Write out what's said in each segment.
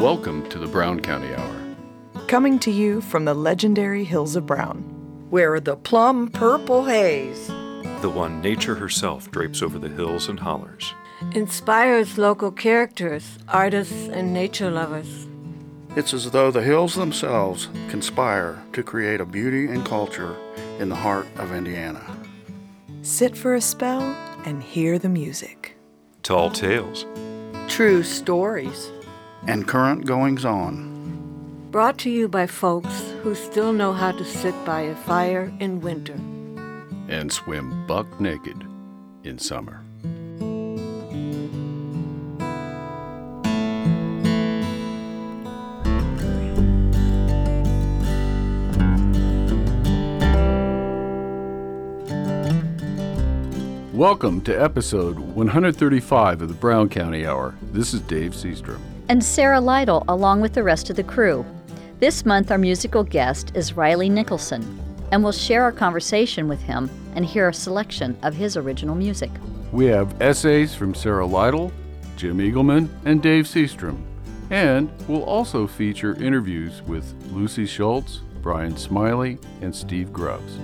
Welcome to the Brown County Hour. Coming to you from the legendary Hills of Brown. Where the plum purple haze, the one nature herself drapes over the hills and hollers, inspires local characters, artists, and nature lovers. It's as though the hills themselves conspire to create a beauty and culture in the heart of Indiana. Sit for a spell and hear the music. Tall tales, true stories, and current goings on. Brought to you by folks who still know how to sit by a fire in winter and swim buck naked in summer. Welcome to episode 135 of the Brown County Hour. This is Dave Seastrom. And Sarah Lytle, along with the rest of the crew. This month, our musical guest is Rylee Nicholson, and we'll share our conversation with him and hear a selection of his original music. We have essays from Sarah Lytle, Jim Eagleman, and Dave Seastrom. And we'll also feature interviews with Lucy Schultz, Brian Smiley, and Steve Grubbs.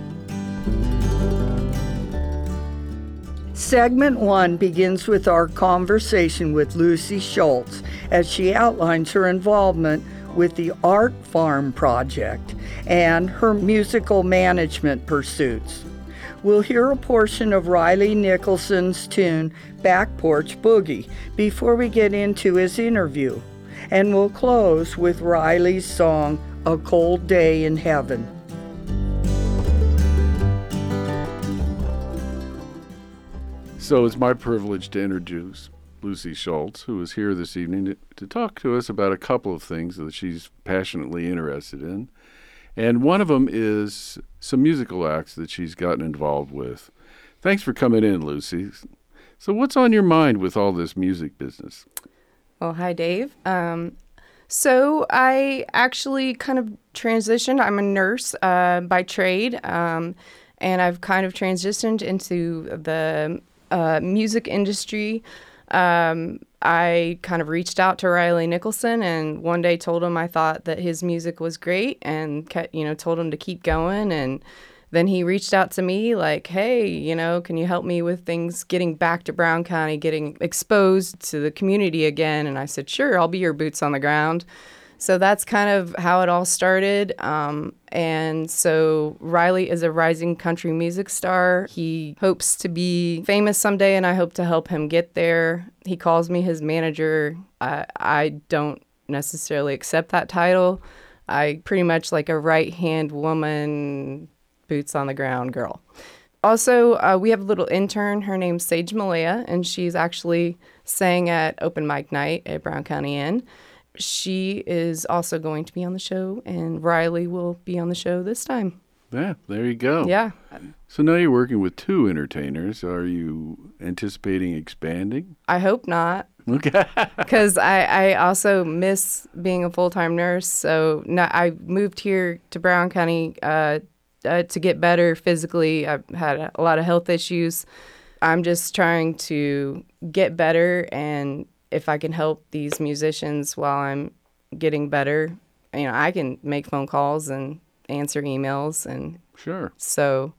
Segment one begins with our conversation with Lucy Schultz as she outlines her involvement with the Art Farm Project and her musical management pursuits. We'll hear a portion of Rylee Nicholson's tune Back Porch Boogie before we get into his interview. And we'll close with Rylee's song A Cold Day in Heaven. So it's my privilege to introduce Lucy Schultz, who is here this evening to, to, talk to us about a couple of things that she's passionately interested in. And one of them is some musical acts that she's gotten involved with. Thanks for coming in, Lucy. So, what's on your mind with all this music business? Well, hi, Dave. Um, so, I actually kind of transitioned. I'm a nurse uh, by trade, um, and I've kind of transitioned into the uh, music industry, um, I kind of reached out to Rylee Nicholson and one day told him I thought that his music was great and kept, you know told him to keep going and then he reached out to me like, "Hey, you know, can you help me with things getting back to Brown County, getting exposed to the community again?" And I said, "Sure, I'll be your boots on the ground." So that's kind of how it all started. Um, and so Rylee is a rising country music star. He hopes to be famous someday, and I hope to help him get there. He calls me his manager. I, I don't necessarily accept that title. I pretty much like a right hand woman, boots on the ground girl. Also, uh, we have a little intern. Her name's Sage Malaya, and she's actually sang at open mic night at Brown County Inn she is also going to be on the show, and Rylee will be on the show this time. Yeah, there you go. Yeah. So now you're working with two entertainers. Are you anticipating expanding? I hope not. Okay. Because I, I also miss being a full time nurse. So now I moved here to Brown County uh, uh, to get better physically. I've had a lot of health issues. I'm just trying to get better and if I can help these musicians while I'm getting better, you know, I can make phone calls and answer emails and sure. So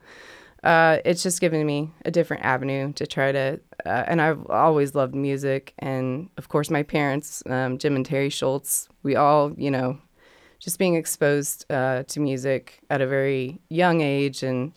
uh, it's just giving me a different avenue to try to. Uh, and I've always loved music, and of course, my parents, um, Jim and Terry Schultz, we all, you know, just being exposed uh, to music at a very young age and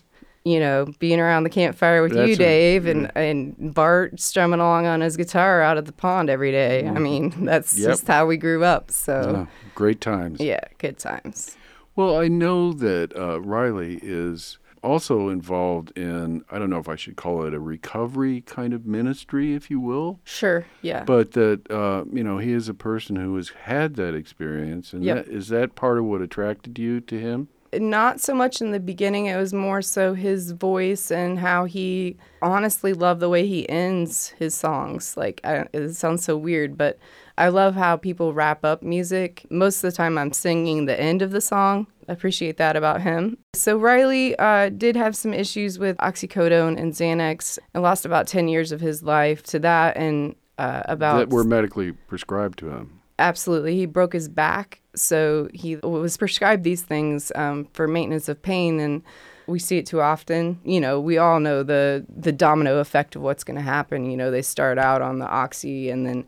you know, being around the campfire with That's you, Dave, a, and, and Bart strumming along on his guitar out at the pond every day. I mm-hmm. mean, that's yep. just how we grew up. So great times. Yeah, good times. Well, I know that uh, Rylee is also involved in I don't know if I should call it a recovery kind of ministry, if you will. Sure. Yeah. But that uh, you know he is a person who has had that experience, and yep. that, is that part of what attracted you to him? Not so much in the beginning. It was more so his voice and how he honestly loved the way he ends his songs. Like, I, it sounds so weird, but I love how people wrap up music. Most of the time, I'm singing the end of the song. I appreciate that about him. So, Rylee uh, did have some issues with oxycodone and Xanax and lost about 10 years of his life to that and uh, about. That were medically prescribed to him. Absolutely. He broke his back. So he was prescribed these things um, for maintenance of pain. And we see it too often. You know, we all know the, the domino effect of what's going to happen. You know, they start out on the oxy and then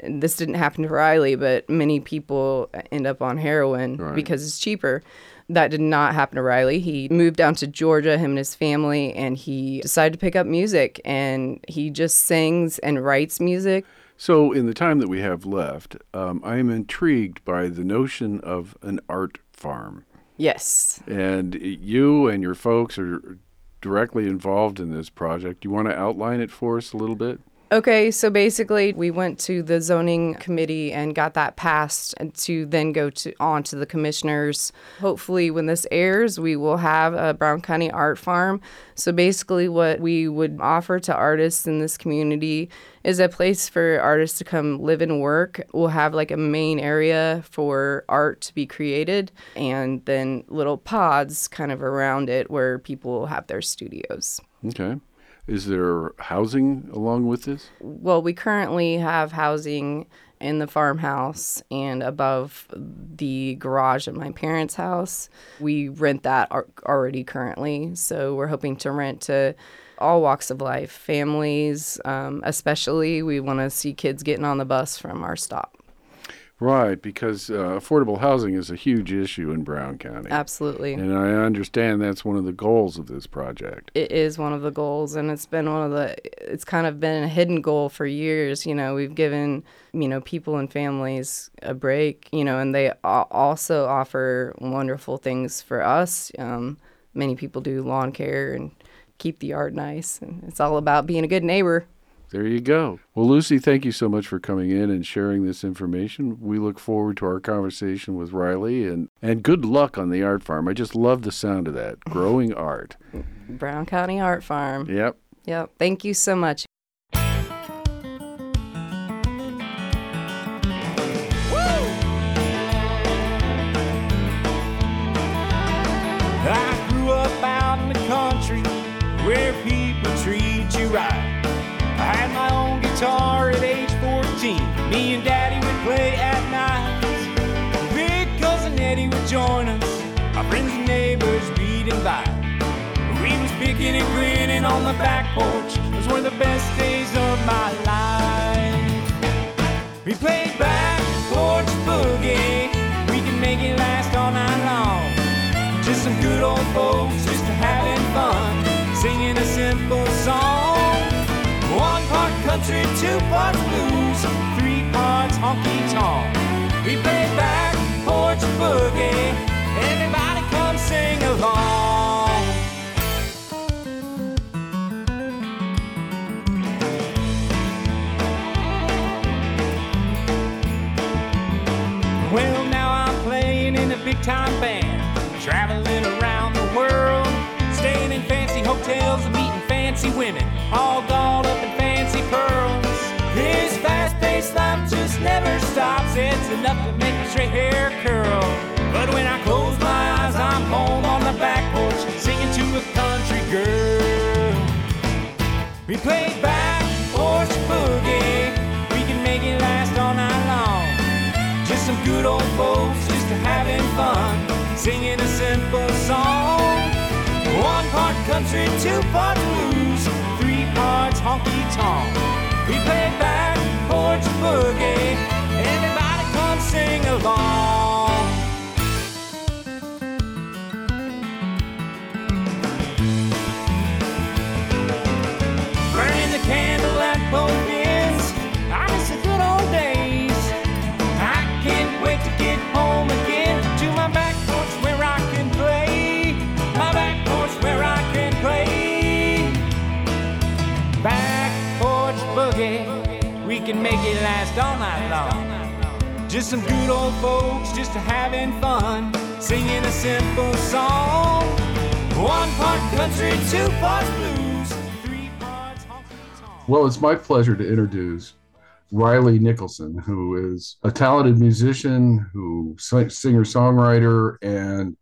and this didn't happen to Rylee, but many people end up on heroin Right. because it's cheaper. That did not happen to Rylee. He moved down to Georgia, him and his family, and he decided to pick up music. And he just sings and writes music. So, in the time that we have left, um, I am intrigued by the notion of an art farm. Yes. And you and your folks are directly involved in this project. You want to outline it for us a little bit? Okay, so basically, we went to the zoning committee and got that passed, to then go to on to the commissioners. Hopefully, when this airs, we will have a Brown County Art Farm. So basically, what we would offer to artists in this community is a place for artists to come live and work. We'll have like a main area for art to be created, and then little pods kind of around it where people will have their studios. Okay. Is there housing along with this? Well, we currently have housing in the farmhouse and above the garage at my parents' house. We rent that already currently, so we're hoping to rent to all walks of life, families, um, especially. We want to see kids getting on the bus from our stop. Right, because uh, affordable housing is a huge issue in Brown County. Absolutely. And I understand that's one of the goals of this project. it is one of the goals and it's been one of the it's kind of been a hidden goal for years you know we've given you know people and families a break you know and they also offer wonderful things for us um, many people do lawn care and keep the yard nice and it's all about being a good neighbor There you go. Well, Lucy, thank you so much for coming in and sharing this information. We look forward to our conversation with Rylee and, and good luck on the art farm. I just love the sound of that. Growing art. brown county art farm Yep. yep thank you so much I grew up out in the country where people treat you right. Was picking and grinning on the back porch. Those were the best days of my life. We played back porch boogie. We can make it last all night long. Just some good old folks, just having fun, singing a simple song. One part country, two parts blues, three parts honky tonk. We play back porch boogie. Everybody come sing along. Time band, traveling around the world, staying in fancy hotels and meeting fancy women, all dolled up in fancy pearls. This fast paced life just never stops, it's enough to make my straight hair curl. But when I close my eyes, I'm home on the back porch, singing to a country girl. We play back porch boogie, we can make it last all night long. Just some good old folks, fun, singing a simple song. One part country, two parts blues, three parts honky tonk. We play back porch boogie. Everybody come sing along. Make it last all night long. Just some good old folks, just having fun, singing a simple song. One part country, two parts blues, three parts honky tonk. Well, it's my pleasure to introduce Rylee Nicholson, who is a talented musician, who singer songwriter, and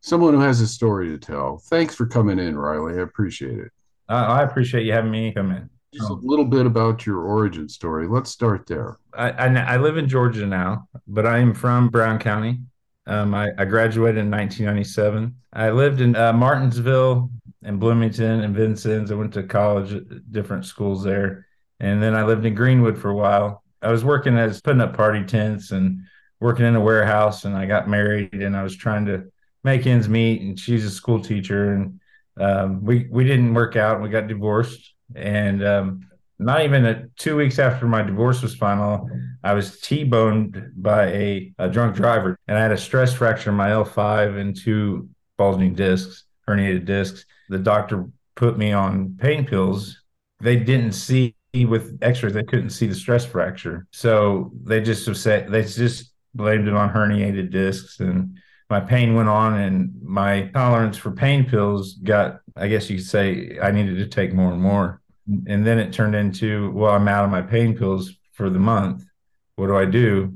someone who has a story to tell. Thanks for coming in, Rylee. I appreciate it. I, I appreciate you having me come in. Just a little bit about your origin story. Let's start there. I, I, I live in Georgia now, but I am from Brown County. Um, I, I, graduated in 1997. I lived in uh, Martinsville and Bloomington and Vincennes. I went to college at different schools there. And then I lived in Greenwood for a while. I was working as putting up party tents and working in a warehouse. And I got married and I was trying to make ends meet. And she's a school teacher. And um, we, we didn't work out. We got divorced. And um, not even a, two weeks after my divorce was final, I was T-boned by a, a drunk driver, and I had a stress fracture in my L5 and two bulging discs, herniated discs. The doctor put me on pain pills. They didn't see with X-rays; they couldn't see the stress fracture, so they just said they just blamed it on herniated discs and my pain went on and my tolerance for pain pills got i guess you could say i needed to take more and more and then it turned into well i'm out of my pain pills for the month. What do i do?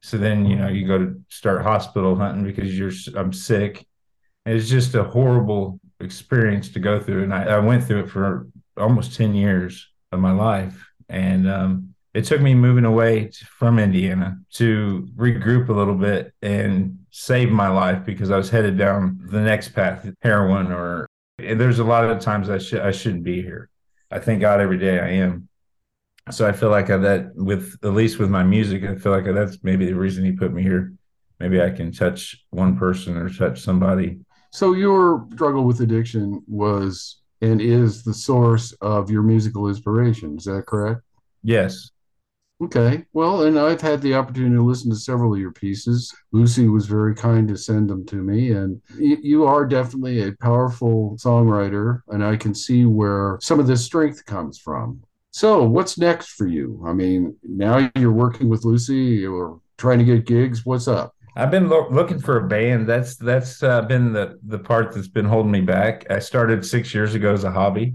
So then you know you go to start hospital hunting because you're i'm sick. And it's just a horrible experience to go through. And I, I went through it for almost 10 years of my life. And um, it took me moving away from indiana to regroup a little bit and save my life because i was headed down the next path heroin or there's a lot of times i should i shouldn't be here I thank God every day I am. So I feel like that with at least with my music, I feel like that's maybe the reason he put me here. Maybe I can touch one person or touch somebody. So your struggle with addiction was and is the source of your musical inspiration. Is that correct? Yes. Okay. Well, and I've had the opportunity to listen to several of your pieces. Lucy was very kind to send them to me. And you are definitely a powerful songwriter. And I can see where some of this strength comes from. So, what's next for you? I mean, now you're working with Lucy, you're trying to get gigs. What's up? I've been lo- looking for a band. That's that's uh, been the the part that's been holding me back. I started six years ago as a hobby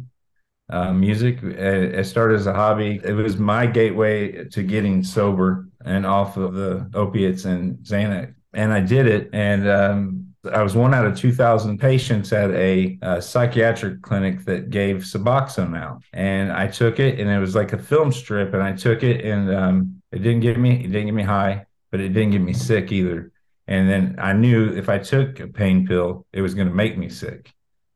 uh, music. It started as a hobby. It was my gateway to getting sober and off of the opiates and Xanax. And I did it. And um, I was one out of 2,000 patients at a, a, psychiatric clinic that gave Suboxone out. And I took it, and it was like a film strip. And I took it, and um, it didn't get me, it didn't get me high, but it didn't get me sick either. And then I knew if I took a pain pill, it was going to make me sick.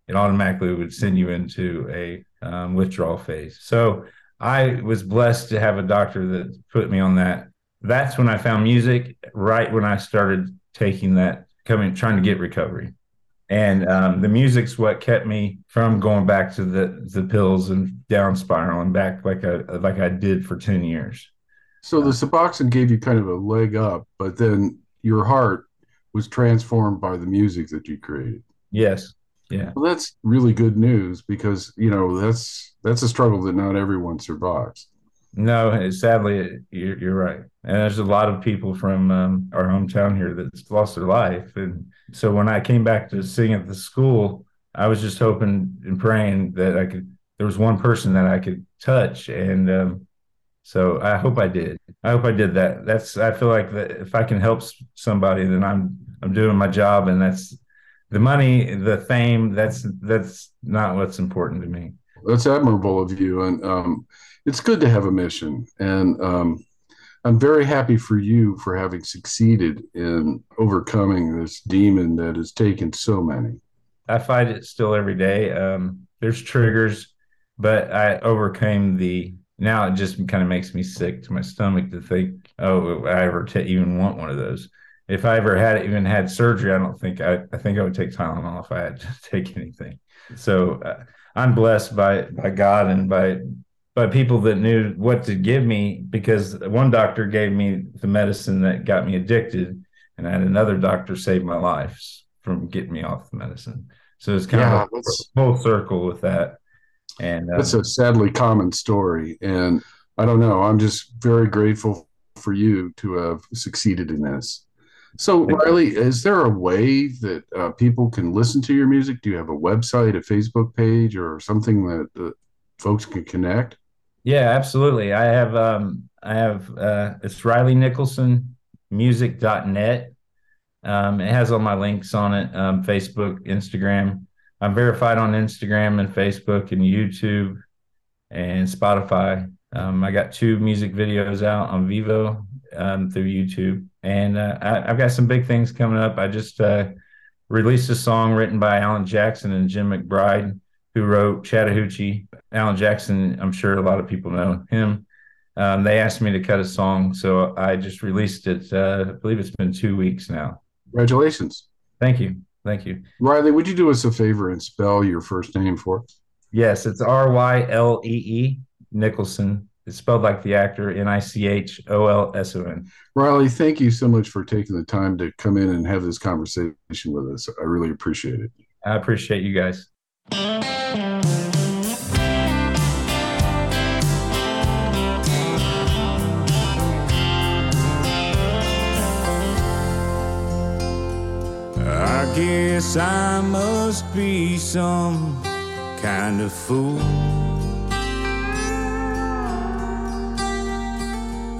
It automatically would send you into a um, withdrawal phase. So I was blessed to have a doctor that put me on that. That's when I found music, right when I started taking that, coming, trying to get recovery. And um, the music's what kept me from going back to the the pills and down spiraling back like I like I did for ten years. So the Suboxone gave you kind of a leg up, but then your heart was transformed by the music that you created. Yes. Yeah. Well, that's really good news because you know that's that's a struggle that not everyone survives. No, sadly, you're, you're right. And there's a lot of people from um, our hometown here that's lost their life. And so when I came back to sing at the school, I was just hoping and praying that I could. There was one person that I could touch, and um, so I hope I did. I hope I did that. That's. I feel like that if I can help somebody, then I'm I'm doing my job, and that's the money, the fame, that's that's not what's important to me. That's admirable of you, and um, it's good to have a mission. And um, I'm very happy for you for having succeeded in overcoming this demon that has taken so many. I fight it still every day. Um, there's triggers, but I overcame the. Now it just kind of makes me sick to my stomach to think, oh, I ever t- even want one of those if I ever had even had surgery, I don't think I, I think I would take Tylenol if I had to take anything. So uh, I'm blessed by by God and by by people that knew what to give me because one doctor gave me the medicine that got me addicted, and I had another doctor save my life from getting me off the medicine. So it's kind yeah, of a full circle with that. And uh, that's a sadly common story, and I don't know. I'm just very grateful for you to have succeeded in this. So, Rylee, is there a way that uh, people can listen to your music? Do you have a website, a Facebook page, or something that uh, folks can connect? Yeah, absolutely. I have um, I have uh, it's Rylee Nicholson music.net. Um, it has all my links on it um, Facebook, Instagram. I'm verified on Instagram and Facebook and YouTube. and Spotify. Um, I got two music videos out on Vevo um, through YouTube, and uh, I, have got some big things coming up. I just uh, released a song written by Alan Jackson and Jim McBride, who wrote Chattahoochee. Alan Jackson, I'm sure a lot of people know him. Um, they asked me to cut a song, so I just released it. Uh, I believe it's been two weeks now. Congratulations! Thank you, thank you, Rylee. Would you do us a favor and spell your first name for us? Yes, it's R Y L E E Nicholson. It's spelled like the actor N I C H O L S O N. Rylee, thank you so much for taking the time to come in and have this conversation with us. I really appreciate it. I appreciate you guys. I guess I must be some kind of fool.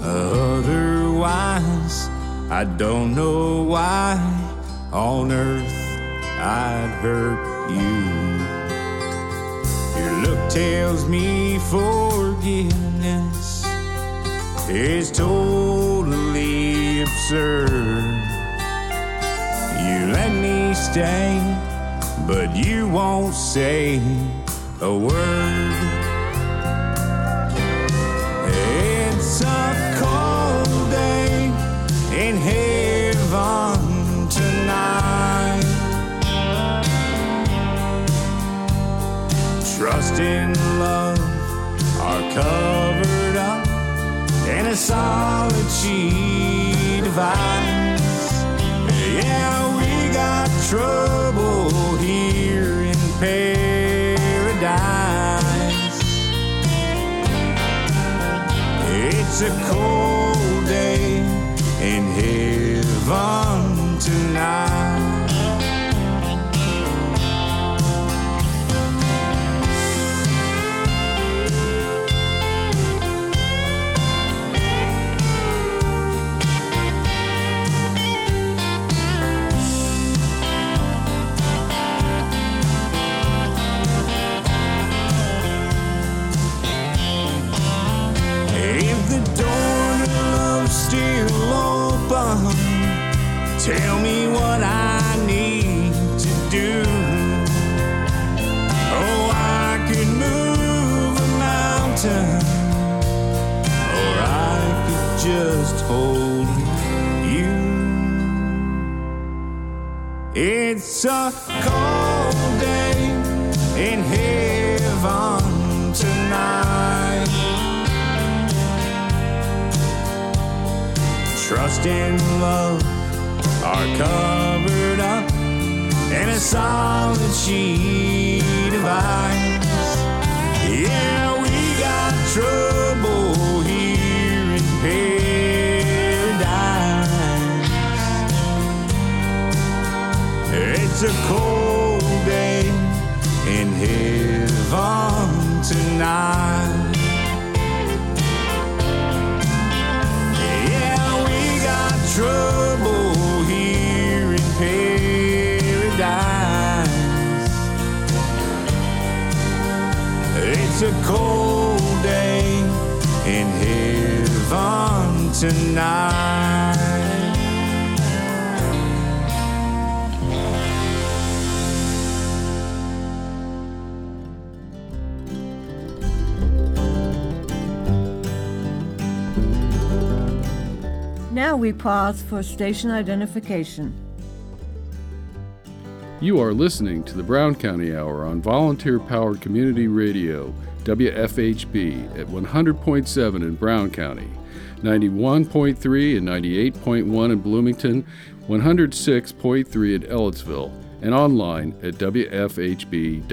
Otherwise, I don't know why on earth I'd hurt you. Your look tells me forgiveness is totally absurd. You let me stay, but you won't say a word. In heaven tonight. Trust and love are covered up in a solid sheet of ice. Yeah, we got trouble here in paradise. It's a cold day in heaven tell me what I need to do. Oh, I could move a mountain, or I could just hold you. It's a cold day in heaven tonight. Trust and love are covered up in a solid sheet of ice. Yeah, we got trouble here in paradise. It's a cold day in heaven tonight. Tonight. Now we pause for station identification. You are listening to the Brown County Hour on volunteer powered community radio, WFHB, at 100.7 in Brown County, 91.3 and 98.1 in Bloomington, 106.3 in Ellettsville, and online at WFHB.org.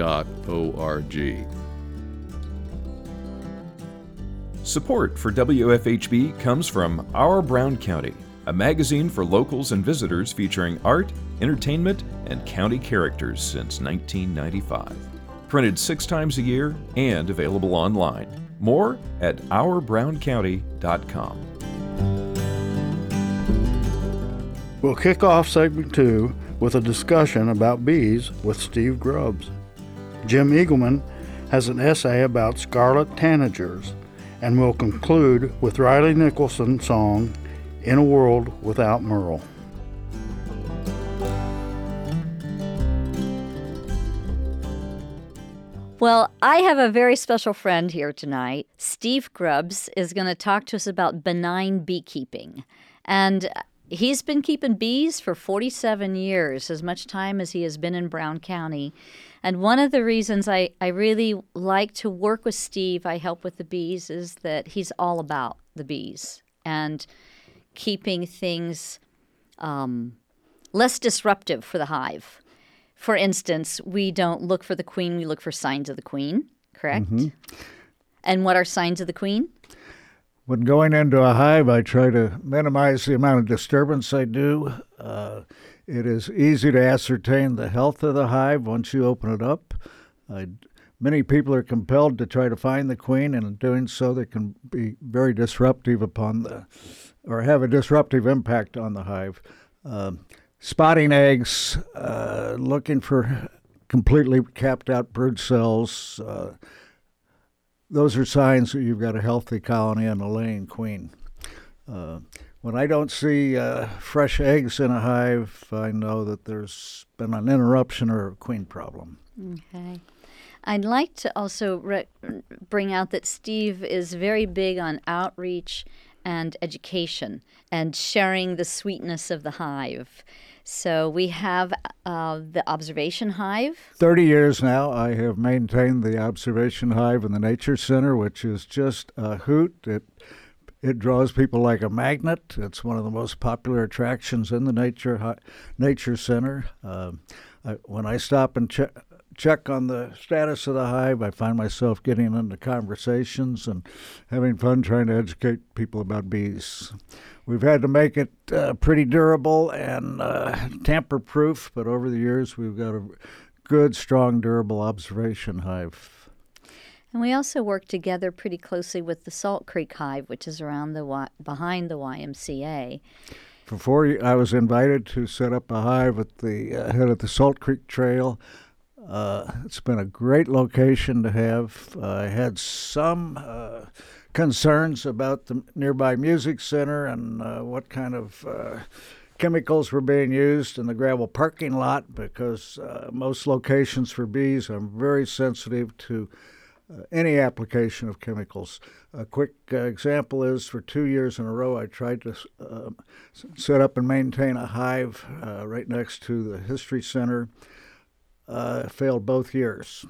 Support for WFHB comes from Our Brown County, a magazine for locals and visitors featuring art, entertainment, and county characters since 1995. Printed six times a year and available online. More at ourbrowncounty.com. We'll kick off segment two with a discussion about bees with Steve Grubbs. Jim Eagleman has an essay about scarlet tanagers, and we'll conclude with Rylee Nicholson's song, In a World Without Merle. Well, I have a very special friend here tonight. Steve Grubbs is going to talk to us about benign beekeeping. And he's been keeping bees for 47 years, as much time as he has been in Brown County. And one of the reasons I, I really like to work with Steve, I help with the bees, is that he's all about the bees and keeping things um, less disruptive for the hive. For instance, we don't look for the queen, we look for signs of the queen, correct? Mhm. And what are signs of the queen? When going into a hive, I try to minimize the amount of disturbance I do. Uh, it is easy to ascertain the health of the hive once you open it up. I, many people are compelled to try to find the queen, and in doing so, they can be very disruptive upon the, or have a disruptive impact on the hive. Um, spotting eggs, uh, looking for completely capped out brood cells. Uh, those are signs that you've got a healthy colony and a laying queen. Uh, when I don't see uh, fresh eggs in a hive, I know that there's been an interruption or a queen problem. Okay. I'd like to also re- bring out that Steve is very big on outreach and education and sharing the sweetness of the hive. So we have uh, the observation hive. 30 years now, I have maintained the observation hive in the Nature Center, which is just a hoot. It it draws people like a magnet. It's one of the most popular attractions in the nature nature center. Um I, when I stop and check check on the status of the hive, I find myself getting into conversations and having fun trying to educate people about bees. We've had to make it uh, pretty durable and uh, tamper proof, but over the years we've got a good, strong, durable observation hive. And we also work together pretty closely with the Salt Creek Hive, which is around the y- behind the YMCA. Before I was invited to set up a hive at the uh, head of the Salt Creek Trail, uh, it's been a great location to have. Uh, I had some uh, concerns about the nearby music center and uh, what kind of uh, chemicals were being used in the gravel parking lot because uh, most locations for bees are very sensitive to any application of chemicals. A quick example is for two years in a row, I tried to set up and maintain a hive right next to the History Center. Uh, failed both years.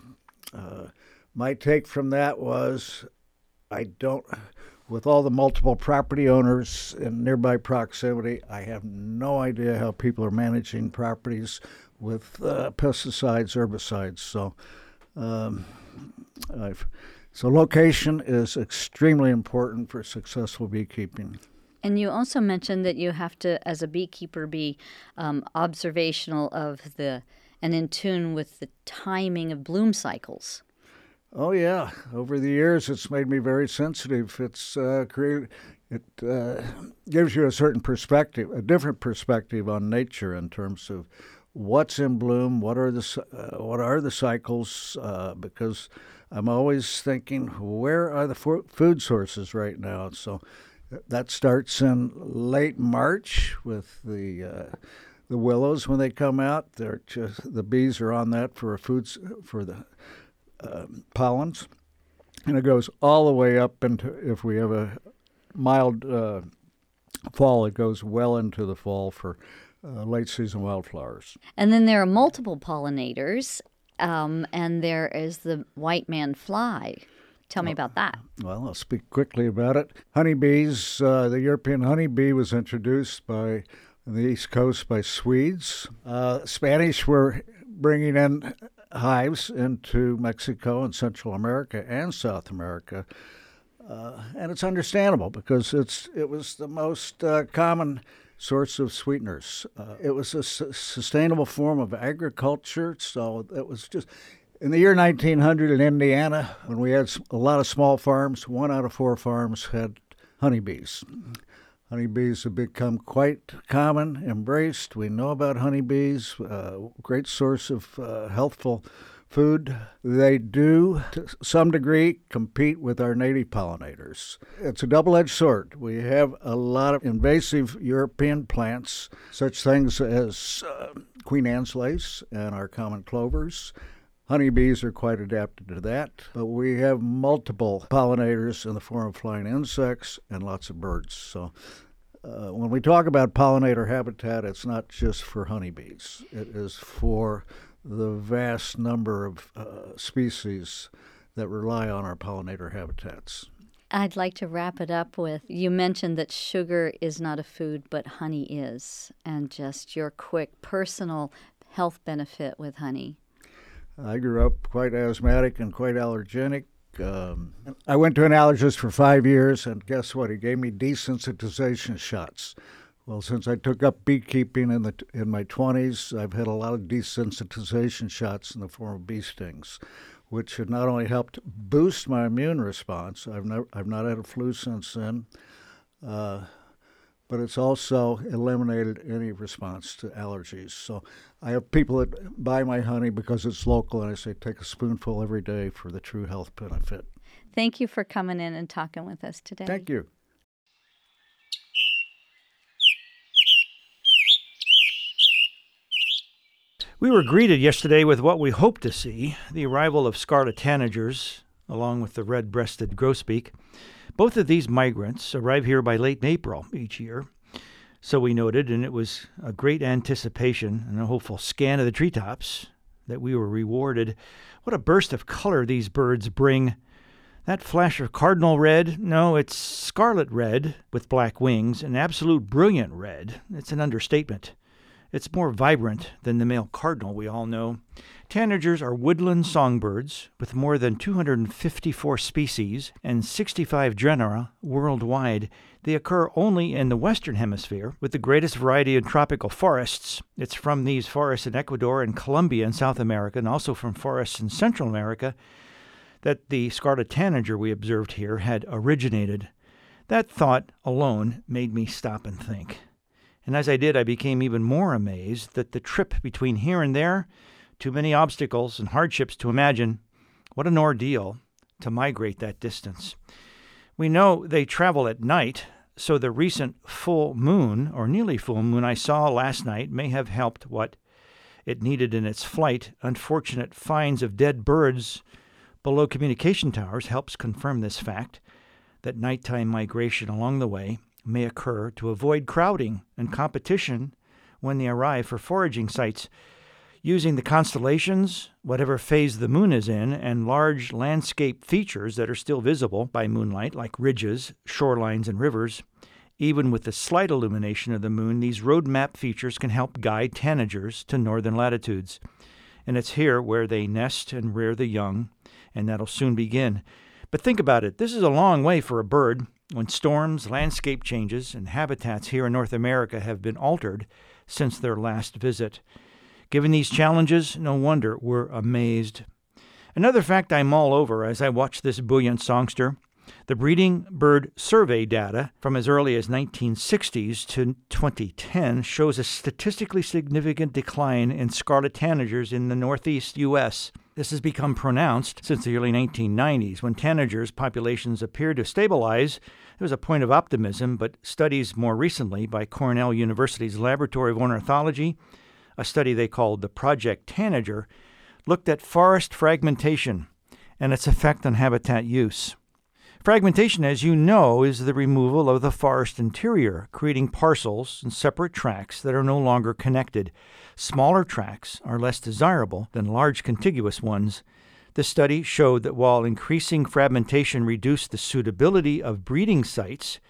Uh, my take from that was I don't, with all the multiple property owners in nearby proximity, I have no idea how people are managing properties with uh, pesticides, herbicides. So, um, I've, so location is extremely important for successful beekeeping. And you also mentioned that you have to, as a beekeeper, be um, observational of the and in tune with the timing of bloom cycles. Oh yeah, over the years it's made me very sensitive. It's uh, created, it uh, gives you a certain perspective, a different perspective on nature in terms of what's in bloom, what are the uh, what are the cycles, uh, because I'm always thinking where are the fo- food sources right now. So that starts in late March with the uh, the willows when they come out. They're just the bees are on that for a food for the uh, pollens, and it goes all the way up into if we have a mild uh, fall, it goes well into the fall for uh, late season wildflowers. And then there are multiple pollinators, um, and there is the white man fly. Tell me about that. Well, I'll speak quickly about it. Honeybees, uh, the European honeybee was introduced by the East Coast by Swedes. Uh, Spanish were bringing in hives into Mexico and Central America and South America. Uh, and it's understandable because it's it was the most uh, common source of sweeteners. Uh, it was a su- sustainable form of agriculture, so it was just in the year 1900 in Indiana, when we had a lot of small farms, one out of four farms had honeybees. Honeybees have become quite common, embraced. We know about honeybees, uh, great source of uh, healthful food. They do, to some degree, compete with our native pollinators. It's a double edged sword. We have a lot of invasive European plants, such things as uh, Queen Anne's lace and our common clovers. Honeybees are quite adapted to that, but we have multiple pollinators in the form of flying insects and lots of birds. So uh, when we talk about pollinator habitat, it's not just for honeybees, it is for the vast number of uh, species that rely on our pollinator habitats. I'd like to wrap it up with you mentioned that sugar is not a food, but honey is, and just your quick personal health benefit with honey. I grew up quite asthmatic and quite allergenic. Um, I went to an allergist for five years, and guess what? He gave me desensitization shots. Well, since I took up beekeeping in the in my 20s, I've had a lot of desensitization shots in the form of bee stings, which have not only helped boost my immune response. I've never I've not had a flu since then. Uh, but it's also eliminated any response to allergies. So I have people that buy my honey because it's local, and I say take a spoonful every day for the true health benefit. Thank you for coming in and talking with us today. Thank you. We were greeted yesterday with what we hoped to see the arrival of scarlet tanagers, along with the red breasted grosbeak. Both of these migrants arrive here by late April each year. So we noted, and it was a great anticipation and a hopeful scan of the treetops that we were rewarded. What a burst of color these birds bring! That flash of cardinal red, no, it's scarlet red with black wings, an absolute brilliant red. It's an understatement. It's more vibrant than the male cardinal we all know. Tanagers are woodland songbirds with more than 254 species and 65 genera worldwide. They occur only in the Western Hemisphere, with the greatest variety in tropical forests. It's from these forests in Ecuador and Colombia in South America, and also from forests in Central America, that the scarlet tanager we observed here had originated. That thought alone made me stop and think. And as I did, I became even more amazed that the trip between here and there, too many obstacles and hardships to imagine, what an ordeal to migrate that distance. We know they travel at night, so the recent full moon, or nearly full moon, I saw last night may have helped what it needed in its flight. Unfortunate finds of dead birds below communication towers helps confirm this fact that nighttime migration along the way may occur to avoid crowding and competition when they arrive for foraging sites. Using the constellations, whatever phase the moon is in, and large landscape features that are still visible by moonlight, like ridges, shorelines, and rivers, even with the slight illumination of the moon, these road map features can help guide tanagers to northern latitudes. And it's here where they nest and rear the young, and that'll soon begin. But think about it this is a long way for a bird when storms, landscape changes, and habitats here in North America have been altered since their last visit. Given these challenges, no wonder we're amazed. Another fact I'm all over as I watch this brilliant songster the breeding bird survey data from as early as 1960s to 2010 shows a statistically significant decline in scarlet tanagers in the northeast U.S. This has become pronounced since the early 1990s when tanagers populations appeared to stabilize. There was a point of optimism, but studies more recently by Cornell University's Laboratory of Ornithology, a study they called the Project Tanager, looked at forest fragmentation and its effect on habitat use. Fragmentation, as you know, is the removal of the forest interior, creating parcels and separate tracts that are no longer connected. Smaller tracts are less desirable than large contiguous ones. The study showed that while increasing fragmentation reduced the suitability of breeding sites,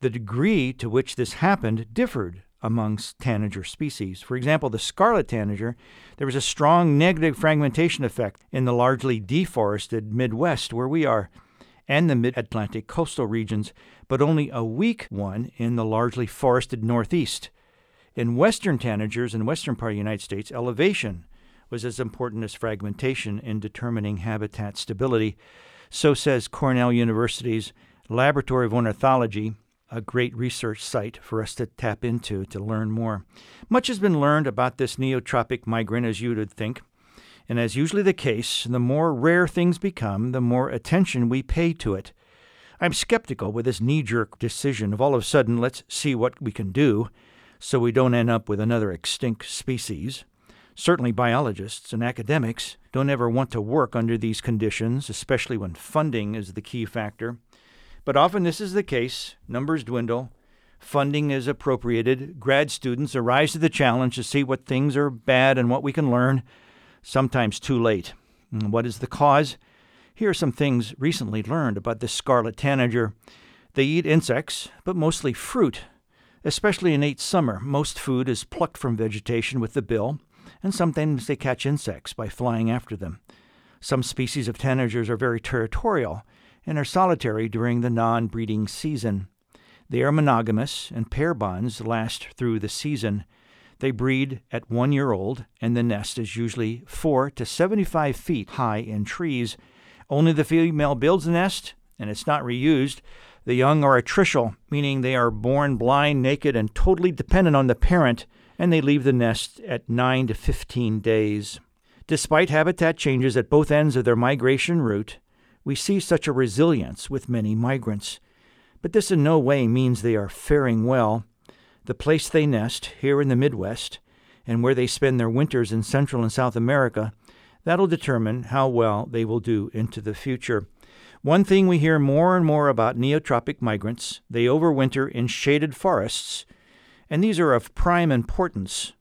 the degree to which this happened differed amongst tanager species. For example, the scarlet tanager, there was a strong negative fragmentation effect in the largely deforested Midwest where we are and the mid Atlantic coastal regions, but only a weak one in the largely forested Northeast. In western tanagers in the western part of the United States, elevation was as important as fragmentation in determining habitat stability. So says Cornell University's Laboratory of Ornithology, a great research site for us to tap into to learn more. Much has been learned about this neotropic migrant, as you would think. And as usually the case, the more rare things become, the more attention we pay to it. I'm skeptical with this knee jerk decision of all of a sudden, let's see what we can do so we don't end up with another extinct species. Certainly, biologists and academics don't ever want to work under these conditions, especially when funding is the key factor. But often this is the case. Numbers dwindle, funding is appropriated, grad students arise to the challenge to see what things are bad and what we can learn, sometimes too late. And what is the cause? Here are some things recently learned about the scarlet tanager. They eat insects, but mostly fruit. Especially in late summer, most food is plucked from vegetation with the bill, and sometimes they catch insects by flying after them. Some species of tanagers are very territorial and are solitary during the non breeding season. They are monogamous, and pair bonds last through the season. They breed at one year old, and the nest is usually 4 to 75 feet high in trees. Only the female builds the nest, and it's not reused. The young are altricial, meaning they are born blind, naked, and totally dependent on the parent, and they leave the nest at 9 to 15 days. Despite habitat changes at both ends of their migration route, we see such a resilience with many migrants. But this in no way means they are faring well. The place they nest, here in the Midwest, and where they spend their winters in Central and South America, that'll determine how well they will do into the future. One thing we hear more and more about neotropic migrants, they overwinter in shaded forests, and these are of prime importance.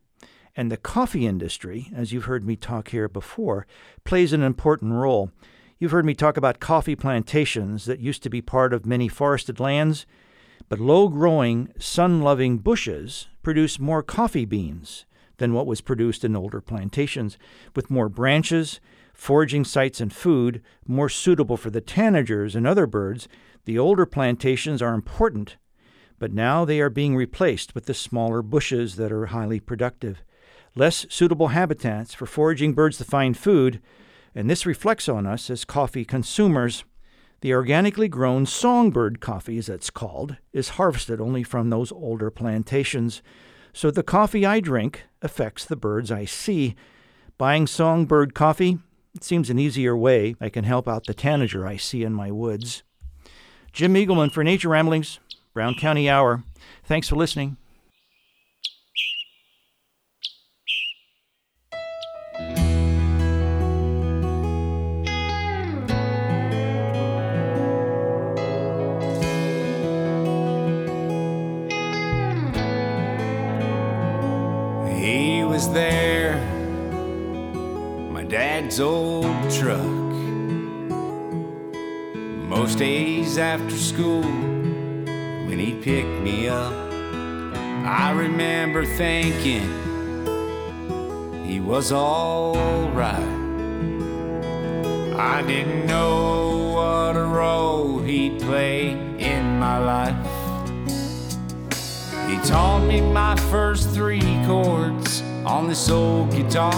And the coffee industry, as you've heard me talk here before, plays an important role. You've heard me talk about coffee plantations that used to be part of many forested lands, but low growing, sun loving bushes produce more coffee beans than what was produced in older plantations, with more branches, foraging sites, and food more suitable for the tanagers and other birds. The older plantations are important, but now they are being replaced with the smaller bushes that are highly productive. Less suitable habitats for foraging birds to find food and this reflects on us as coffee consumers. The organically grown songbird coffee, as it's called, is harvested only from those older plantations. So the coffee I drink affects the birds I see. Buying songbird coffee, it seems an easier way I can help out the tanager I see in my woods. Jim Eagleman for Nature Ramblings, Brown County Hour. Thanks for listening. He was there, my dad's old truck. Most days after school, he'd pick me up, I remember thinking he was alright. I didn't know what a role he'd play in my life. He taught me my first three chords on this old guitar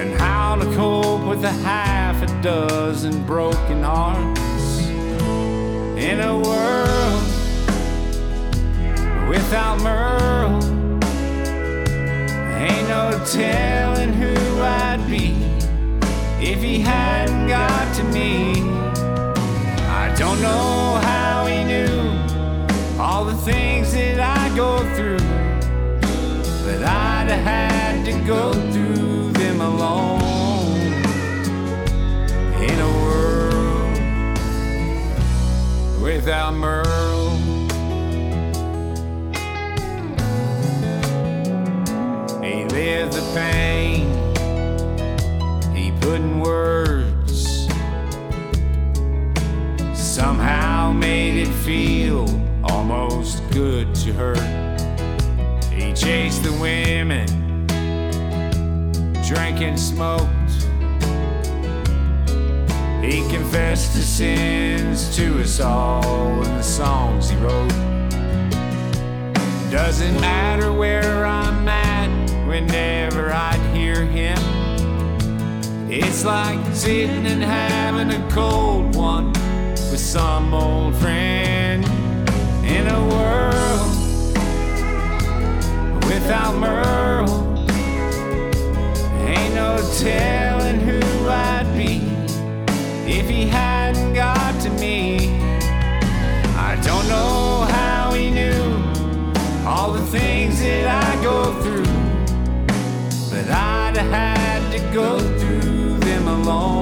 and how to cope with a half a dozen broken hearts in a world without Merle. Ain't no telling who I'd be if he hadn't got to me. I don't know how he knew all the things that I go through but I'd have had to go through them alone in a world without Merle. He lived the pain he put in words, somehow made it feel almost good to hurt. He chased the women, drank and smoked. He confessed his sins to us all in the songs he wrote. Doesn't matter where I'm at, whenever I'd hear him. It's like sitting and having a cold one with some old friend in a world without Merle. Ain't no telling who if he hadn't got to me. I don't know how he knew all the things that I go through, but I'd have had to go through them alone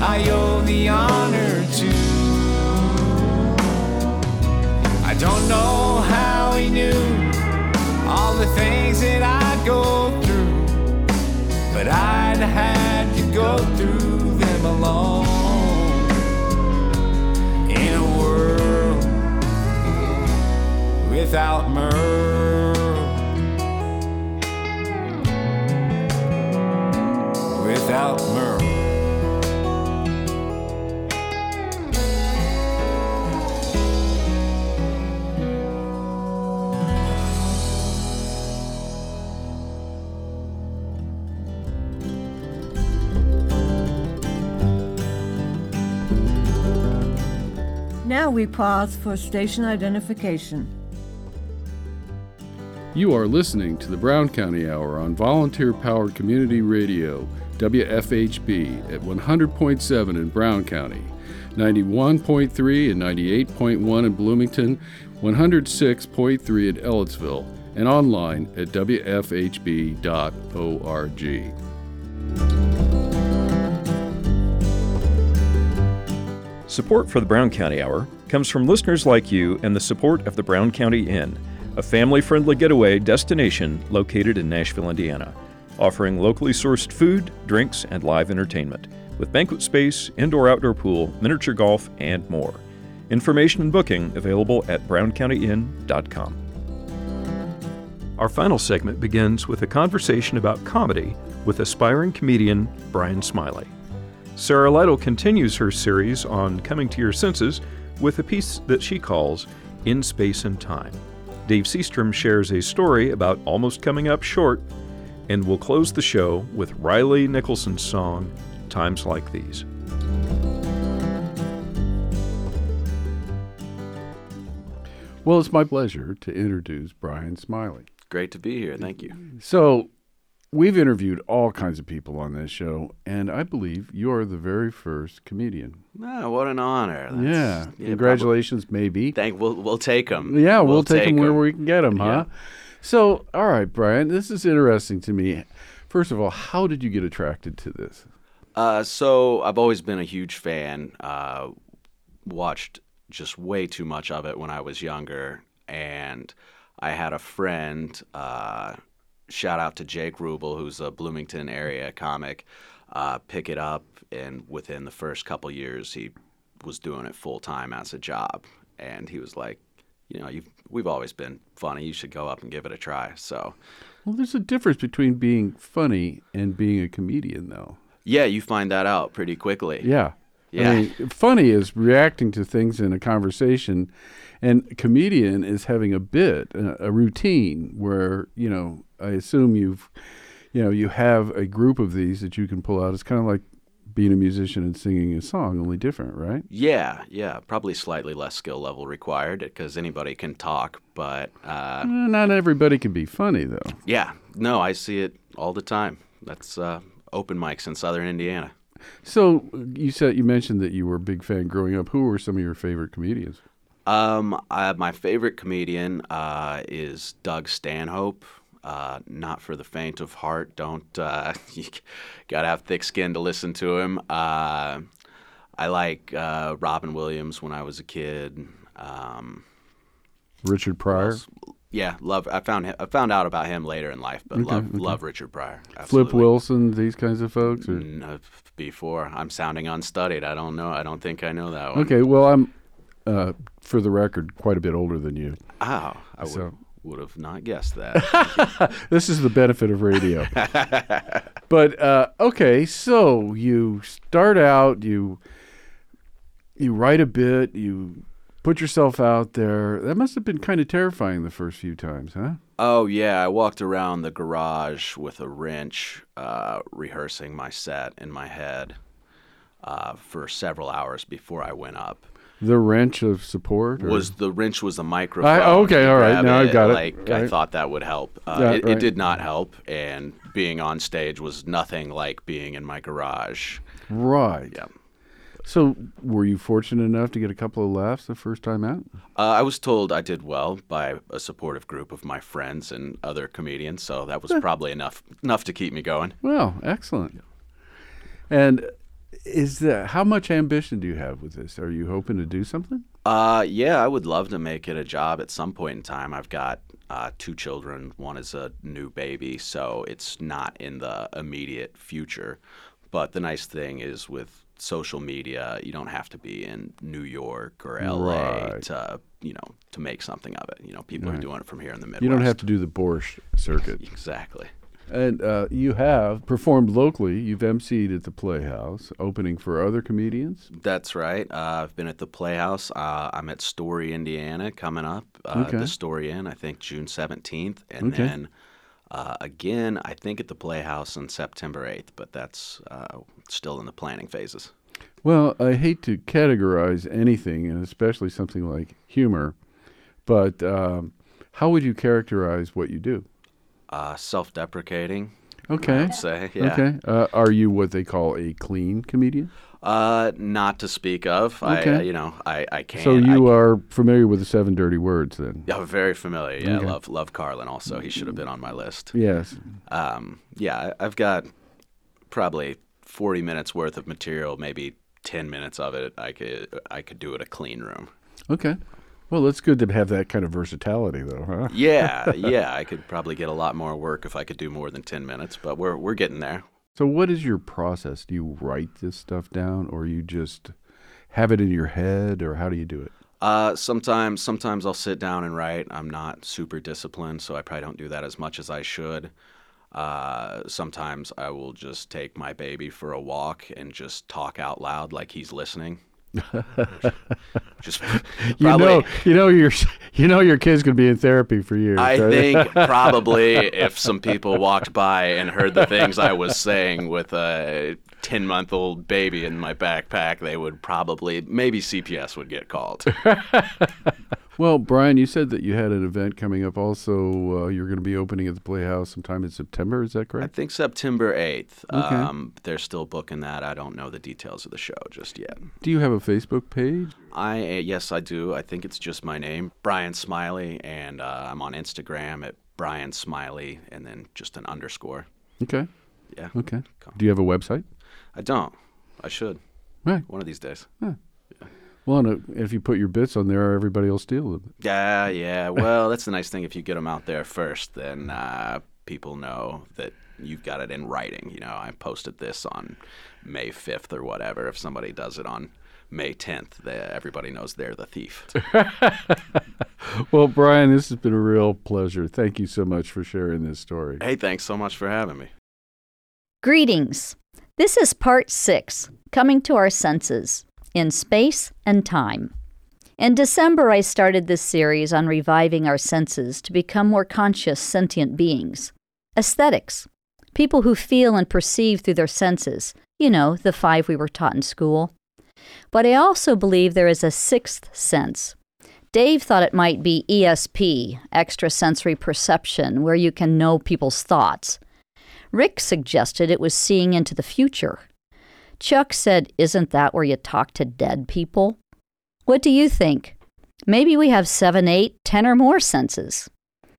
I owe the honor to. I don't know how he knew all the things that I'd go through, but I'd had to go through them alone in a world without Merle. Without Now we pause for station identification. You are listening to the Brown County Hour on volunteer powered community radio, WFHB, at 100.7 in Brown County, 91.3 and 98.1 in Bloomington, 106.3 in Ellettsville, and online at WFHB.org. Support for the Brown County Hour comes from listeners like you and the support of the Brown County Inn, a family friendly getaway destination located in Nashville, Indiana, offering locally sourced food, drinks, and live entertainment, with banquet space, indoor outdoor pool, miniature golf, and more. Information and booking available at browncountyinn.com. Our final segment begins with a conversation about comedy with aspiring comedian Brian Smiley. Sarah Lytle continues her series on coming to your senses with a piece that she calls In Space and Time. Dave Seastrom shares a story about almost coming up short, and we'll close the show with Rylee Nicholson's song, Times Like These. Well, it's my pleasure to introduce Brian Smiley. Great to be here. Thank you. So, we've interviewed all kinds of people on this show, and I believe you're the very first comedian. Ah, what an honor. That's- yeah. yeah, Congratulations, maybe. Thank. We'll we'll take them. Yeah, we'll, take them where we can get them, Yeah. huh? So, all right, Brian, this is interesting to me. First of all, how did you get attracted to this? Uh, so I've always been a huge fan. Uh, watched just way too much of it when I was younger, and I had a friend. Uh, shout out to Jake Rubel, who's a Bloomington area comic. Uh, pick it up, and within the first couple years, he was doing it full time as a job, and he was like, you know, you've, we've always been funny. You should go up and give it a try. So, Well, there's a difference between being funny and being a comedian, though. yeah, you find that out pretty quickly. Yeah. Yeah. I mean, funny is reacting to things in a conversation, and comedian is having a bit, a, a routine where, you know, I assume you've, you know, you have a group of these that you can pull out. It's kind of like being a musician and singing a song, only different, right? Yeah, yeah, probably slightly less skill level required because anybody can talk, but uh, Not everybody can be funny, though. yeah, no, I see it all the time. That's uh, open mics in Southern Indiana. So you said you mentioned that you were a big fan growing up. Who were some of your favorite comedians? Um, I, my favorite comedian uh, is Doug Stanhope. Uh, not for the faint of heart. Don't uh, you gotta have thick skin to listen to him. Uh, I like uh, Robin Williams when I was a kid. Um, Richard Pryor, yeah, love. I found I found out about him later in life, but Okay, love okay. love Richard Pryor. Flip Wilson, these kinds of folks. Or? Uh, before I'm sounding unstudied. I don't know. I don't think I know that one. Okay, well, I'm, uh, for the record, quite a bit older than you. Oh, I would, would have not guessed that. this is the benefit of radio. but uh, okay, so you start out, you you write a bit, you put yourself out there. That must have been kind of terrifying the first few times, huh? Oh yeah, I walked around the garage with a wrench, uh, rehearsing my set in my head uh, for several hours before I went up. The wrench of support or? Was the wrench was a microphone? I- okay, all right, now I got it, Like I thought that would help. Uh, Yeah, it, right. it did not help, and being on stage was nothing like being in my garage. right? Yeah. So, were you fortunate enough to get a couple of laughs the first time out? Uh, I was told I did well by a supportive group of my friends and other comedians, so that was probably enough enough to keep me going. Well, excellent. And is that how much ambition do you have with this? Are you hoping to do something? Uh, yeah, I would love to make it a job at some point in time. I've got uh, two children. One is a new baby, so it's not in the immediate future. But the nice thing is with social media, you don't have to be in New York or LA Right. to, you know, to make something of it. You know, people Right. are doing it from here in the Midwest. You don't have to do the Borscht circuit. Exactly. And uh, you have performed locally. You've emceed at the Playhouse, opening for other comedians. That's right. Uh, I've been at the Playhouse. Uh, I'm at Story, Indiana, coming up. Uh, Okay. The Story Inn, I think June 17th, and Okay. then uh, again, I think at the Playhouse on September 8th. But that's uh, still in the planning phases. Well, I hate to categorize anything, and especially something like humor, but um, how would you characterize what you do? Uh, self-deprecating. Okay. I'd say, yeah. Okay. Uh, are you what they call a clean comedian? Uh, not to speak of. I, Okay. uh, you know, I, I can't. So you are familiar with the seven dirty words, then? Yeah, very familiar. Yeah, Okay. love love Carlin. Also, he should have been on my list. Yes. Um, yeah, I- I've got probably forty minutes worth of material. Maybe ten minutes of it, I could I could do it a clean room. Okay. Well, it's good to have that kind of versatility, though, huh? Yeah, yeah, I could probably get a lot more work if I could do more than ten minutes. But we're we're getting there. So, what is your process? Do you write this stuff down, or you just have it in your head, or how do you do it? Uh, sometimes, sometimes I'll sit down and write. I'm not super disciplined, so I probably don't do that as much as I should. Uh, sometimes I will just take my baby for a walk and just talk out loud like he's listening. just You know, you know your, you know your kid's gonna be in therapy for years. I right? think probably if some people walked by and heard the things I was saying with a 10 month old baby in my backpack, they would probably, maybe CPS would get called. Well, Brian, you said that you had an event coming up. Also, uh, you're going to be opening at the Playhouse sometime in September. Is that correct? I think September 8th. Okay. Um, they're still booking that. I don't know the details of the show just yet. Do you have a Facebook page? I uh, yes, I do. I think it's just my name, Brian Smiley, and uh, I'm on Instagram at Brian Smiley, and then just an underscore. Okay. Yeah. Okay. Do you have a website? I don't. I should. Right. One of these days. Well, no, if you put your bits on there, everybody will steal them. Yeah, yeah. Well, that's the nice thing. If you get them out there first, then uh, people know that you've got it in writing. You know, I posted this on May 5th or whatever. If somebody does it on May 10th, they, everybody knows they're the thief. Well, Brian, this has been a real pleasure. Thank you so much for sharing this story. hey, thanks so much for having me. Greetings. This is part six Coming to Our Senses in Space and Time. In December, I started this series on reviving our senses to become more conscious, sentient beings. Aesthetics. People who feel and perceive through their senses. You know, the five we were taught in school. But I also believe there is a sixth sense. Dave thought it might be ESP, extrasensory perception, where you can know people's thoughts. Rick suggested it was seeing into the future. Chuck said, Isn't that where you talk to dead people? What do you think? Maybe we have seven, eight, ten, or more senses.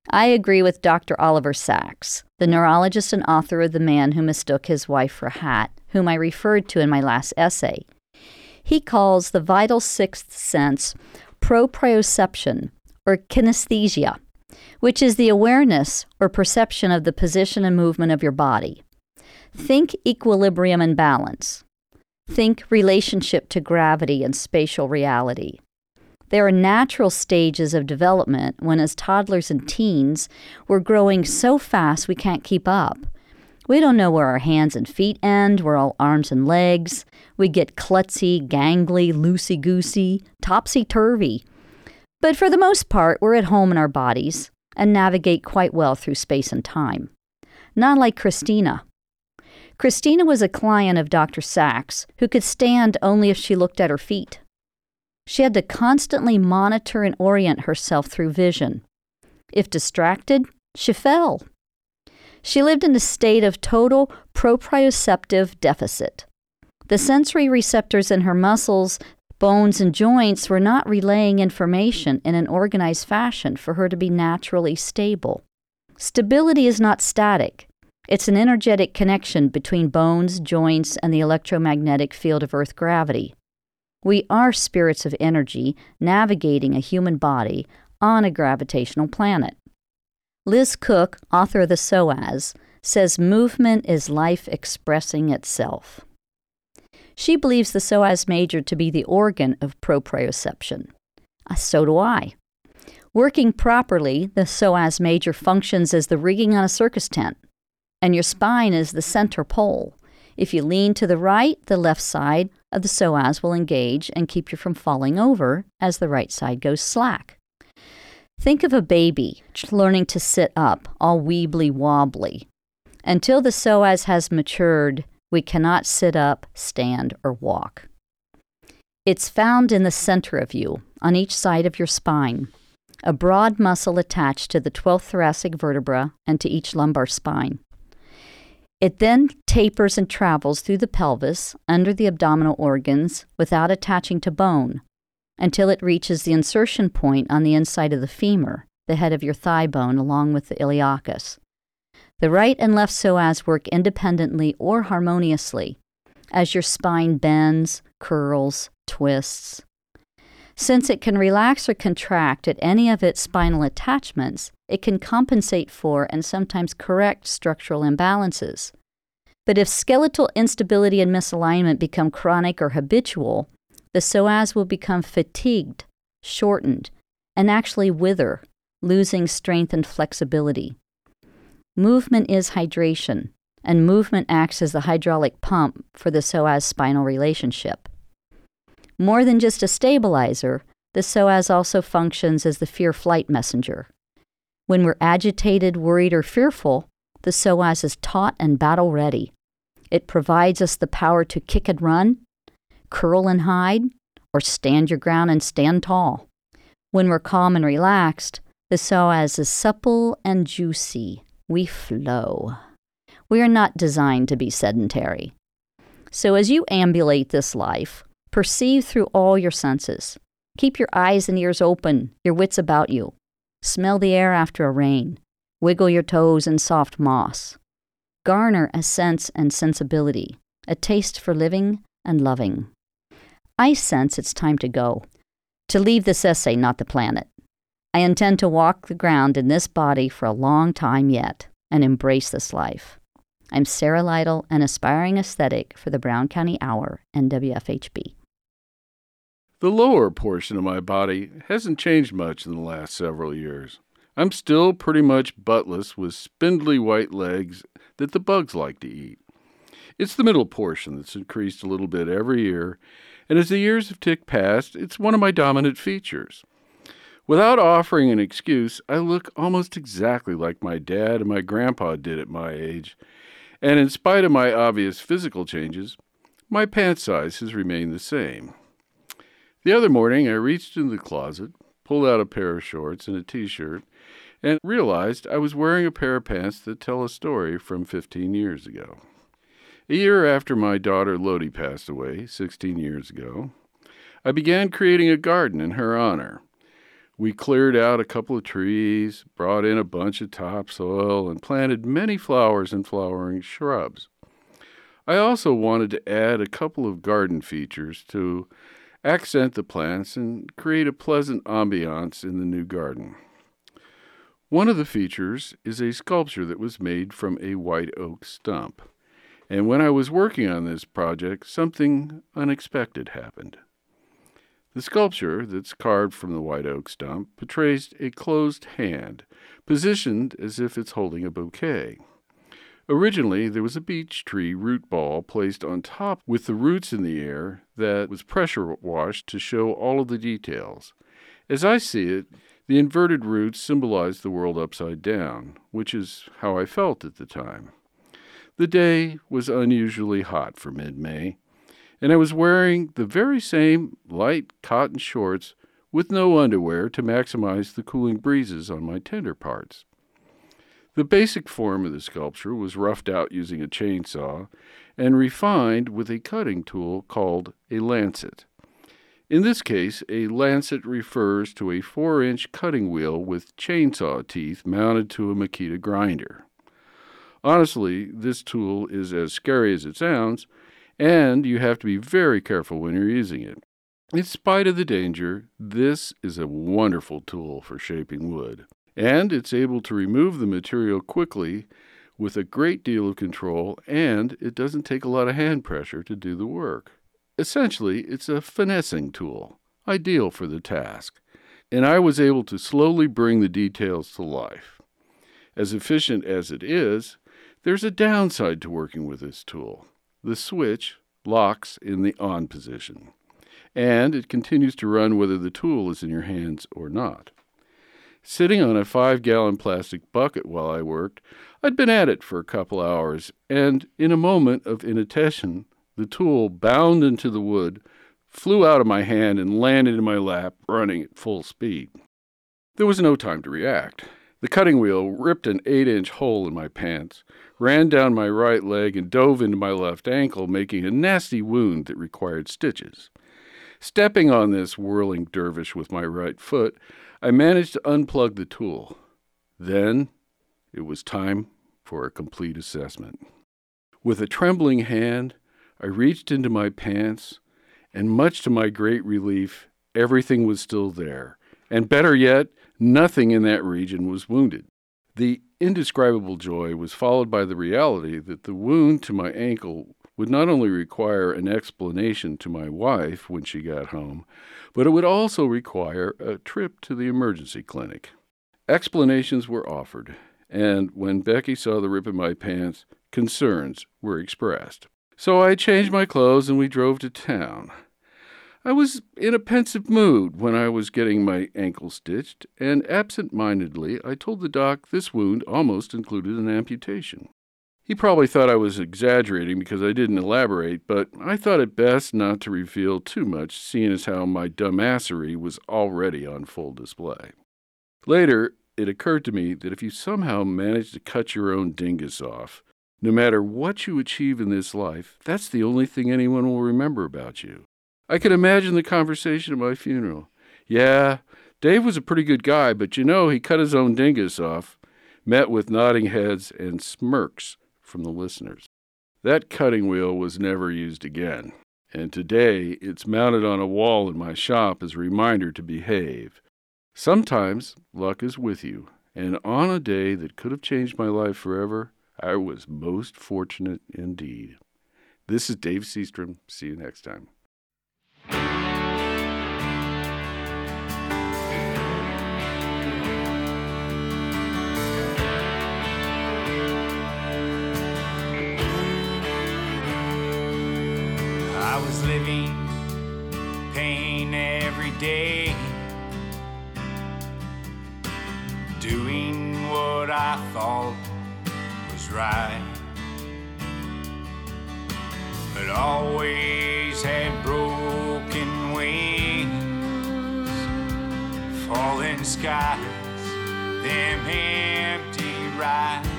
I agree with Dr. Oliver Sacks, the neurologist and author of The Man Who Mistook His Wife for Hat, whom I referred to in my last essay. He calls the vital sixth sense proprioception, or kinesthesia, which is the awareness or perception of the position and movement of your body. Think equilibrium and balance. Think relationship to gravity and spatial reality. There are natural stages of development when, as toddlers and teens, we're growing so fast we can't keep up. We don't know where our hands and feet end, we're all arms and legs. We get klutzy, gangly, loosey goosey, topsy turvy. But for the most part, we're at home in our bodies and navigate quite well through space and time. Not like Christina. Christina was a client of Dr. Sacks who could stand only if she looked at her feet. She had to constantly monitor and orient herself through vision. If distracted, she fell. She lived in a state of total proprioceptive deficit. The sensory receptors in her muscles, bones, and joints were not relaying information in an organized fashion for her to be naturally stable. Stability is not static. It's an energetic connection between bones, joints, and the electromagnetic field of Earth gravity. We are spirits of energy navigating a human body on a gravitational planet. Liz Cook, author of The Psoas, says movement is life expressing itself. She believes the psoas major to be the organ of proprioception. Uh, so do I. Working properly, the psoas major functions as the rigging on a circus tent and your spine is the center pole. If you lean to the right, the left side of the psoas will engage and keep you from falling over as the right side goes slack. Think of a baby learning to sit up, all weebly wobbly. Until the psoas has matured, we cannot sit up, stand, or walk. It's found in the center of you, on each side of your spine, a broad muscle attached to the 12th thoracic vertebra and to each lumbar spine. It then tapers and travels through the pelvis under the abdominal organs without attaching to bone until it reaches the insertion point on the inside of the femur, the head of your thigh bone, along with the iliacus. The right and left psoas work independently or harmoniously as your spine bends, curls, twists. Since it can relax or contract at any of its spinal attachments, it can compensate for and sometimes correct structural imbalances. But if skeletal instability and misalignment become chronic or habitual, the psoas will become fatigued, shortened, and actually wither, losing strength and flexibility. Movement is hydration, and movement acts as the hydraulic pump for the psoas spinal relationship. More than just a stabilizer, the psoas also functions as the fear flight messenger. When we're agitated, worried, or fearful, the psoas is taut and battle ready. It provides us the power to kick and run, curl and hide, or stand your ground and stand tall. When we're calm and relaxed, the psoas is supple and juicy. We flow. We are not designed to be sedentary. So as you ambulate this life, Perceive through all your senses. Keep your eyes and ears open, your wits about you. Smell the air after a rain. Wiggle your toes in soft moss. Garner a sense and sensibility, a taste for living and loving. I sense it's time to go, to leave this essay, not the planet. I intend to walk the ground in this body for a long time yet and embrace this life. I'm Sarah Lytle, an aspiring aesthetic for the Brown County Hour and WFHB. The lower portion of my body hasn't changed much in the last several years. I'm still pretty much buttless with spindly white legs that the bugs like to eat. It's the middle portion that's increased a little bit every year, and as the years have ticked past, it's one of my dominant features. Without offering an excuse, I look almost exactly like my dad and my grandpa did at my age, and in spite of my obvious physical changes, my pant size has remained the same. The other morning, I reached into the closet, pulled out a pair of shorts and a t shirt, and realized I was wearing a pair of pants that tell a story from 15 years ago. A year after my daughter Lodi passed away, 16 years ago, I began creating a garden in her honor. We cleared out a couple of trees, brought in a bunch of topsoil, and planted many flowers and flowering shrubs. I also wanted to add a couple of garden features to accent the plants, and create a pleasant ambiance in the new garden. One of the features is a sculpture that was made from a white oak stump. And when I was working on this project, something unexpected happened. The sculpture that's carved from the white oak stump portrays a closed hand, positioned as if it's holding a bouquet. Originally, there was a beech tree root ball placed on top with the roots in the air that was pressure washed to show all of the details. As I see it, the inverted roots symbolize the world upside down, which is how I felt at the time. The day was unusually hot for mid May, and I was wearing the very same light cotton shorts with no underwear to maximize the cooling breezes on my tender parts. The basic form of the sculpture was roughed out using a chainsaw and refined with a cutting tool called a Lancelot. In this case, a Lancelot refers to a 4 inch cutting wheel with chainsaw teeth mounted to a Makita grinder. Honestly, this tool is as scary as it sounds, and you have to be very careful when you're using it. In spite of the danger, this is a wonderful tool for shaping wood, and it's able to remove the material quickly with a great deal of control, and it doesn't take a lot of hand pressure to do the work. Essentially, it's a finessing tool, ideal for the task, and I was able to slowly bring the details to life. As efficient as it is, there's a downside to working with this tool. The switch locks in the on position and it continues to run whether the tool is in your hands or not. Sitting on a five gallon plastic bucket while I worked, I'd been at it for a couple hours, and in a moment of inattention, the tool bound into the wood, flew out of my hand, and landed in my lap, running at full speed. There was no time to react. The cutting wheel ripped an eight inch hole in my pants, ran down my right leg, and dove into my left ankle, making a nasty wound that required stitches. Stepping on this whirling dervish with my right foot, I managed to unplug the tool. Then it was time for a complete assessment. With a trembling hand, I reached into my pants, and much to my great relief, everything was still there. And better yet, nothing in that region was wounded. The indescribable joy was followed by the reality that the wound to my ankle would not only require an explanation to my wife when she got home, but it would also require a trip to the emergency clinic. Explanations were offered, and when Becky saw the rip in my pants, concerns were expressed. So I changed my clothes and we drove to town. I was in a pensive mood when I was getting my ankle stitched, and absent mindedly I told the doc this wound almost included an amputation. He probably thought I was exaggerating because I didn't elaborate, but I thought it best not to reveal too much, seeing as how my dumbassery was already on full display. Later, it occurred to me that if you somehow manage to cut your own dingus off, no matter what you achieve in this life, that's the only thing anyone will remember about you. I could imagine the conversation at my funeral. Yeah, Dave was a pretty good guy, but you know, he cut his own dingus off, met with nodding heads and smirks from the listeners. That cutting wheel was never used again, and today it's mounted on a wall in my shop as a reminder to behave. Sometimes luck is with you, and on a day that could have changed my life forever, I was most fortunate indeed. This is Dave Seastrom. See you next time. I was living pain every day, doing what I thought was right, but always had broken wings, falling skies, them empty rides,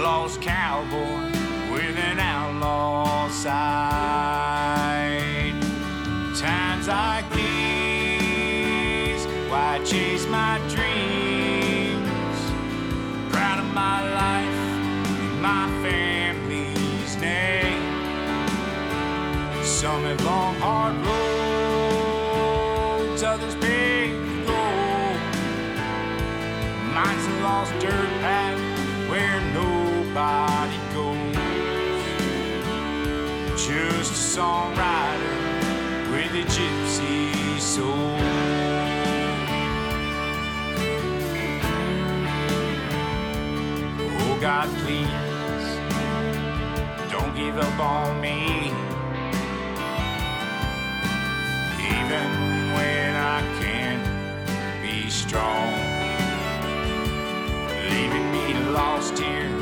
lost cowboy with an outlaw side. Times like these, why chase my dreams? Proud of my life and my family's name. Some have long, hard roads, others paved gold. Mine's a lost dirt path where nobody just a songwriter with a gypsy soul. Oh God, please don't give up on me. Even when I can't be strong. Leaving me lost here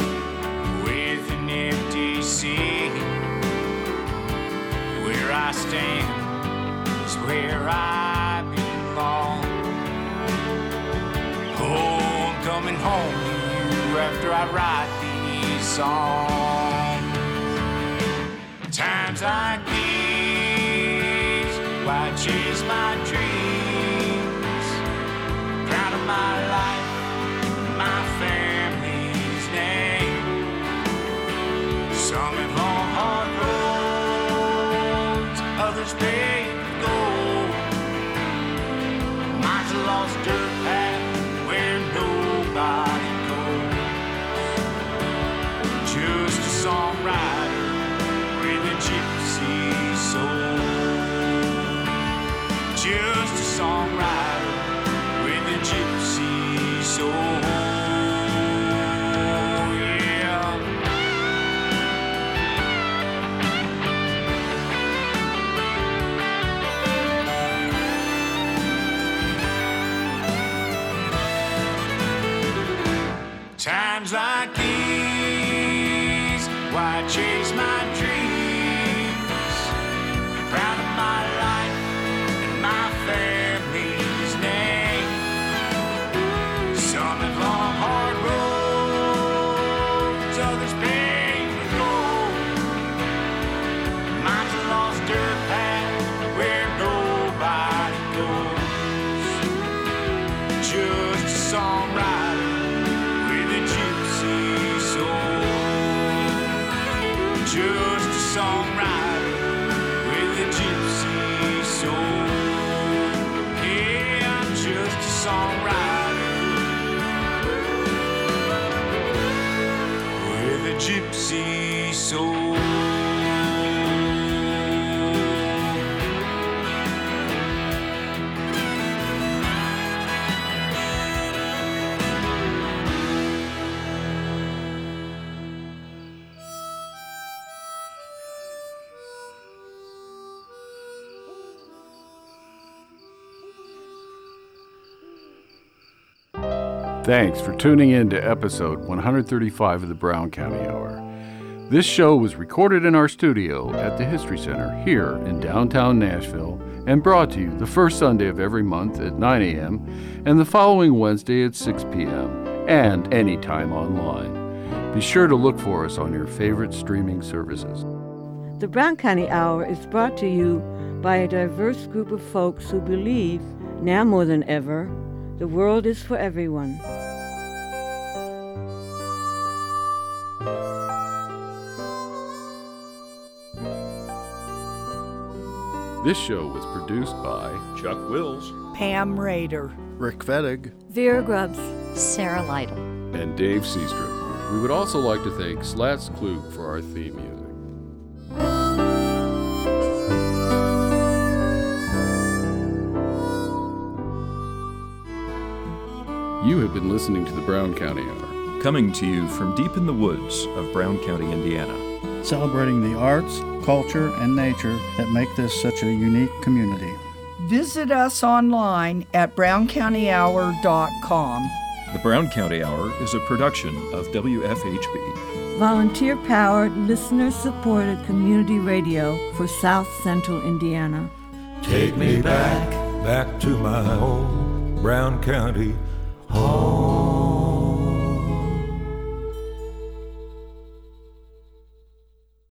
with an empty seat. Where I stand is where I belong. Oh, I'm coming home to you after I write these songs. Times like these, why chase my dreams? Proud of my life, Thanks for tuning in to episode 135 of the Brown County Hour. This show was recorded in our studio at the History Center here in downtown Nashville and brought to you the first Sunday of every month at 9 a.m. and the following Wednesday at 6 p.m. and anytime online. Be sure to look for us on your favorite streaming services. The Brown County Hour is brought to you by a diverse group of folks who believe, now more than ever, the world is for everyone. This show was produced by Chuck Wills, Pam Rader, Rick Fettig, Vera Grubbs, Sarah Lytle. and Dave Seastrom. We would also like to thank Slats Klug for our theme music. You have been listening to the Brown County Hour. coming to you from deep in the woods of Brown County, Indiana. Celebrating the arts, culture, and nature that make this such a unique community. Visit us online at browncountyhour.com. The Brown County Hour is a production of WFHB. Volunteer powered, listener supported community radio for South Central Indiana. Take me back, back to my old Brown County home.